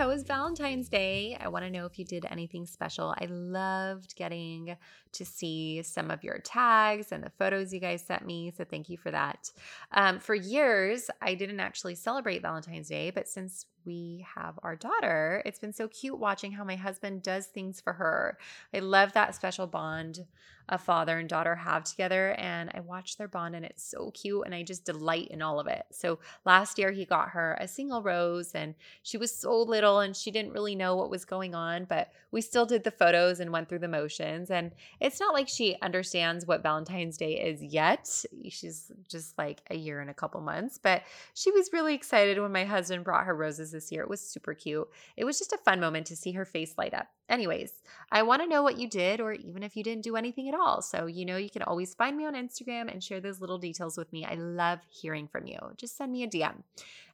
How was Valentine's Day? I want to know if you did anything special. I loved getting to see some of your tags and the photos you guys sent me. So thank you for that. Um, for years, I didn't actually celebrate Valentine's Day, but since we have our daughter, it's been so cute watching how my husband does things for her. I love that special bond a father and daughter have together, and I watch their bond, and it's so cute, and I just delight in all of it. So last year, he got her a single rose, and she was so little, and she didn't really know what was going on, but we still did the photos and went through the motions. And it's not like she understands what Valentine's Day is yet. She's just like a year and a couple months, but she was really excited when my husband brought her roses this year. It was super cute. It was just a fun moment to see her face light up. Anyways, I want to know what you did, or even if you didn't do anything at all. So, you know, you can always find me on Instagram and share those little details with me. I love hearing from you. Just send me a DM.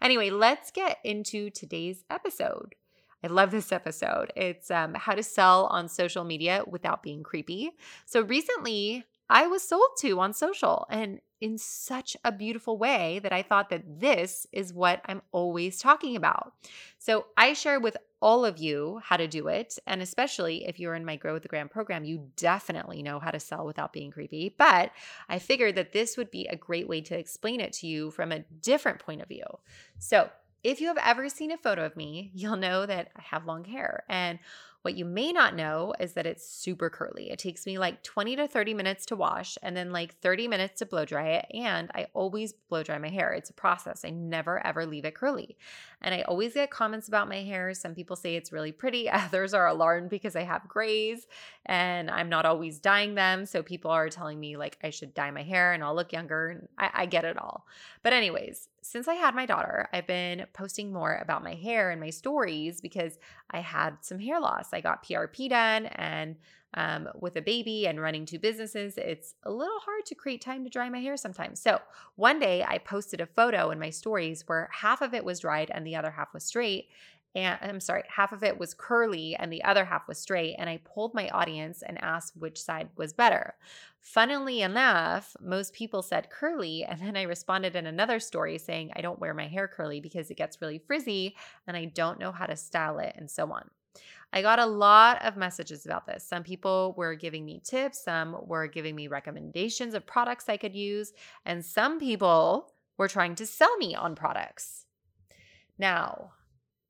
Anyway, let's get into today's episode. I love this episode. It's um, how to sell on social media without being creepy. So, recently, I was sold to on social and in such a beautiful way that I thought that this is what I'm always talking about. So I share with all of you how to do it. And especially if you're in my Grow with the Gram program, you definitely know how to sell without being creepy. But I figured that this would be a great way to explain it to you from a different point of view. So if you have ever seen a photo of me, you'll know that I have long hair. And what you may not know is that it's super curly. It takes me like 20 to 30 minutes to wash and then like 30 minutes to blow dry it. And I always blow dry my hair. It's a process. I never ever leave it curly. And I always get comments about my hair. Some people say it's really pretty, others are alarmed because I have grays and I'm not always dyeing them. So people are telling me like I should dye my hair and I'll look younger. I, I get it all. But, anyways, since I had my daughter, I've been posting more about my hair and my stories because I had some hair loss. I got PRP done and um, with a baby and running two businesses, it's a little hard to create time to dry my hair sometimes. So one day I posted a photo in my stories where half of it was dried and the other half was straight and I'm sorry, half of it was curly and the other half was straight. And I pulled my audience and asked which side was better. Funnily enough, most people said curly. And then I responded in another story saying, I don't wear my hair curly because it gets really frizzy and I don't know how to style it and so on. I got a lot of messages about this. Some people were giving me tips, some were giving me recommendations of products I could use, and some people were trying to sell me on products. Now,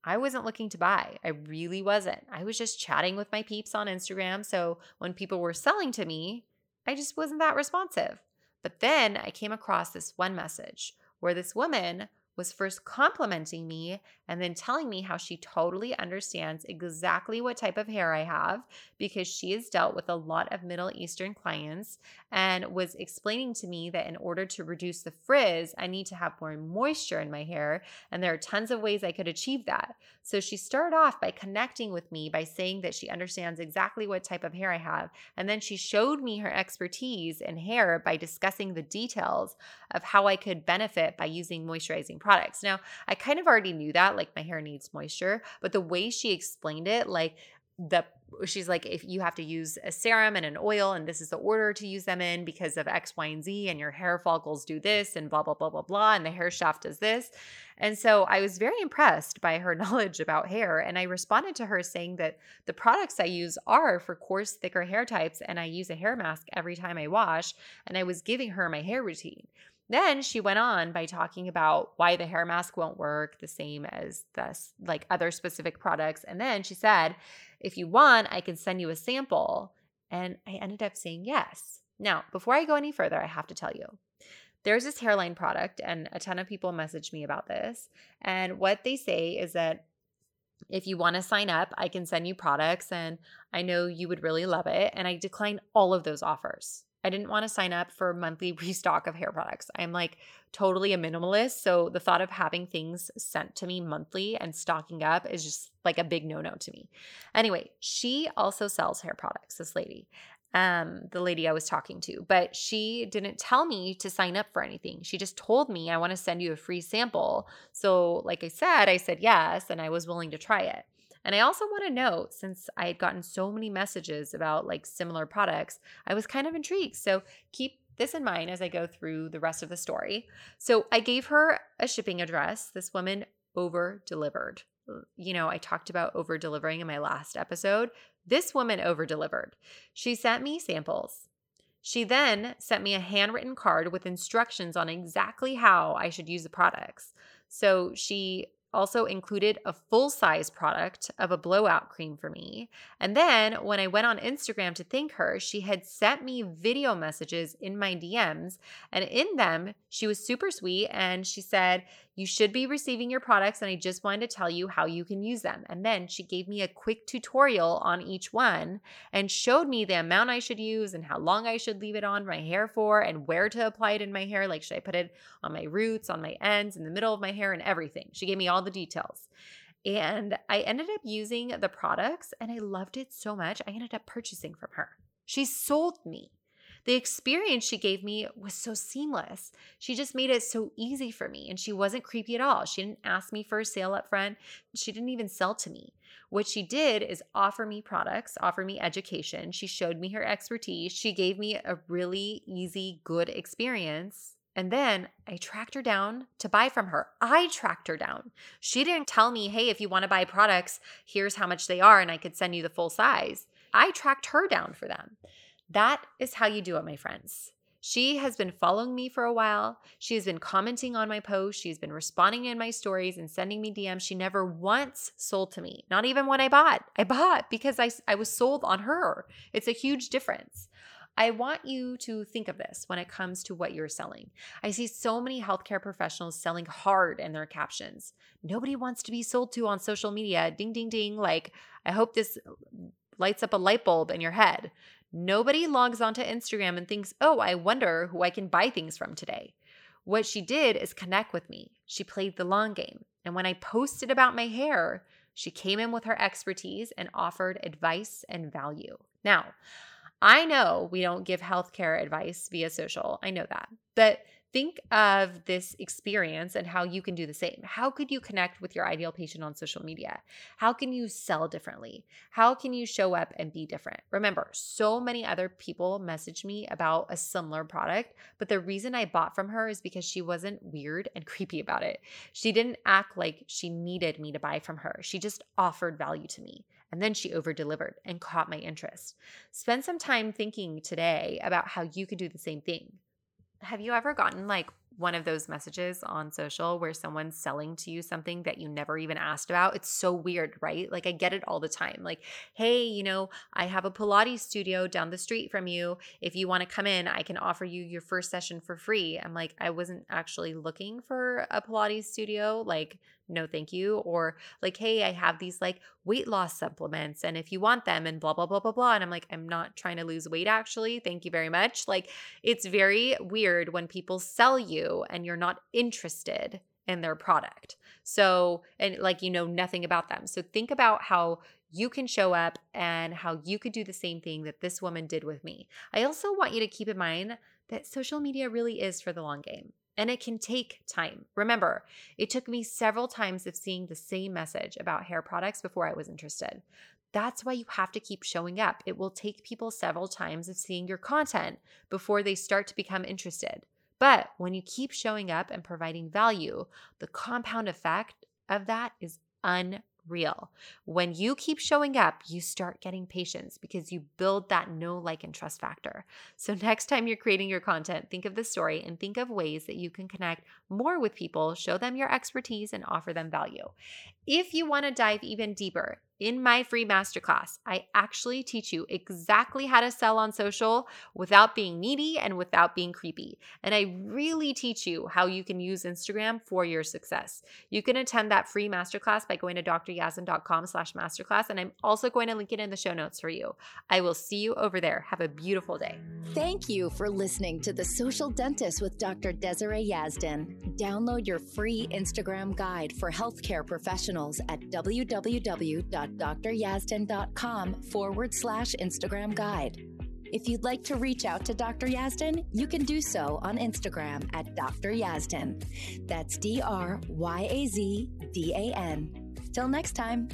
I wasn't looking to buy. I really wasn't. I was just chatting with my peeps on Instagram. So when people were selling to me, I just wasn't that responsive. But then I came across this one message where this woman was first complimenting me and then telling me how she totally understands exactly what type of hair I have because she has dealt with a lot of Middle Eastern clients and was explaining to me that in order to reduce the frizz, I need to have more moisture in my hair. And there are tons of ways I could achieve that. So she started off by connecting with me by saying that she understands exactly what type of hair I have. And then she showed me her expertise in hair by discussing the details of how I could benefit by using moisturizing products. Now, I kind of already knew that, like my hair needs moisture, but the way she explained it, like the she's like if you have to use a serum and an oil and this is the order to use them in because of x y and z and your hair follicles do this and blah blah blah blah blah and the hair shaft does this and so i was very impressed by her knowledge about hair and i responded to her saying that the products i use are for coarse thicker hair types and i use a hair mask every time i wash and i was giving her my hair routine then she went on by talking about why the hair mask won't work the same as this like other specific products. And then she said, if you want, I can send you a sample. And I ended up saying yes. Now, before I go any further, I have to tell you. There's this hairline product, and a ton of people message me about this. And what they say is that if you want to sign up, I can send you products, and I know you would really love it. And I decline all of those offers. I didn't want to sign up for monthly restock of hair products. I'm like totally a minimalist. So the thought of having things sent to me monthly and stocking up is just like a big no no to me. Anyway, she also sells hair products, this lady. Um, the lady I was talking to, but she didn't tell me to sign up for anything. She just told me, I want to send you a free sample. So, like I said, I said yes, and I was willing to try it. And I also want to note since I had gotten so many messages about like similar products, I was kind of intrigued. So keep this in mind as I go through the rest of the story. So I gave her a shipping address. This woman over delivered. You know, I talked about over delivering in my last episode. This woman over delivered. She sent me samples. She then sent me a handwritten card with instructions on exactly how I should use the products. So she also included a full size product of a blowout cream for me. And then when I went on Instagram to thank her, she had sent me video messages in my DMs. And in them, she was super sweet and she said, you should be receiving your products, and I just wanted to tell you how you can use them. And then she gave me a quick tutorial on each one and showed me the amount I should use and how long I should leave it on my hair for and where to apply it in my hair. Like, should I put it on my roots, on my ends, in the middle of my hair, and everything? She gave me all the details. And I ended up using the products and I loved it so much. I ended up purchasing from her. She sold me the experience she gave me was so seamless. She just made it so easy for me and she wasn't creepy at all. She didn't ask me for a sale up front. She didn't even sell to me. What she did is offer me products, offer me education. She showed me her expertise. She gave me a really easy, good experience. And then I tracked her down to buy from her. I tracked her down. She didn't tell me, hey, if you want to buy products, here's how much they are, and I could send you the full size. I tracked her down for them. That is how you do it, my friends. She has been following me for a while. She has been commenting on my posts. She's been responding in my stories and sending me DMs. She never once sold to me, not even when I bought. I bought because I, I was sold on her. It's a huge difference. I want you to think of this when it comes to what you're selling. I see so many healthcare professionals selling hard in their captions. Nobody wants to be sold to on social media. Ding, ding, ding. Like, I hope this lights up a light bulb in your head. Nobody logs onto Instagram and thinks, oh, I wonder who I can buy things from today. What she did is connect with me. She played the long game. And when I posted about my hair, she came in with her expertise and offered advice and value. Now, I know we don't give healthcare advice via social. I know that. But think of this experience and how you can do the same. How could you connect with your ideal patient on social media? How can you sell differently? How can you show up and be different? Remember, so many other people message me about a similar product, but the reason I bought from her is because she wasn't weird and creepy about it. She didn't act like she needed me to buy from her. She just offered value to me. And then she over delivered and caught my interest. Spend some time thinking today about how you could do the same thing. Have you ever gotten like one of those messages on social where someone's selling to you something that you never even asked about. It's so weird, right? Like I get it all the time. Like, hey, you know, I have a Pilates studio down the street from you. If you want to come in, I can offer you your first session for free. I'm like, I wasn't actually looking for a Pilates studio. Like, no thank you or like hey i have these like weight loss supplements and if you want them and blah blah blah blah blah and i'm like i'm not trying to lose weight actually thank you very much. Like it's very weird when people sell you and you're not interested in their product. So and like you know nothing about them. So think about how you can show up and how you could do the same thing that this woman did with me. I also want you to keep in mind that social media really is for the long game and it can take time. Remember, it took me several times of seeing the same message about hair products before I was interested. That's why you have to keep showing up. It will take people several times of seeing your content before they start to become interested. But when you keep showing up and providing value, the compound effect of that is unbelievable real. When you keep showing up, you start getting patients because you build that know, like, and trust factor. So, next time you're creating your content, think of the story and think of ways that you can connect more with people, show them your expertise, and offer them value. If you want to dive even deeper in my free masterclass, I actually teach you exactly how to sell on social without being needy and without being creepy. And I really teach you how you can use Instagram for your success. You can attend that free masterclass by going to dryazdan.com slash masterclass. And I'm also going to link it in the show notes for you. I will see you over there. Have a beautiful day. Thank you for listening to The Social Dentist with Dr. Desiree Yazdan. Download your free Instagram guide for healthcare professionals at www.dryazdan.com forward slash Instagram guide. If you'd like to reach out to Dr. Yazdan, you can do so on Instagram at Dr. Yazdan. That's D R Y A Z D A N. Till next time,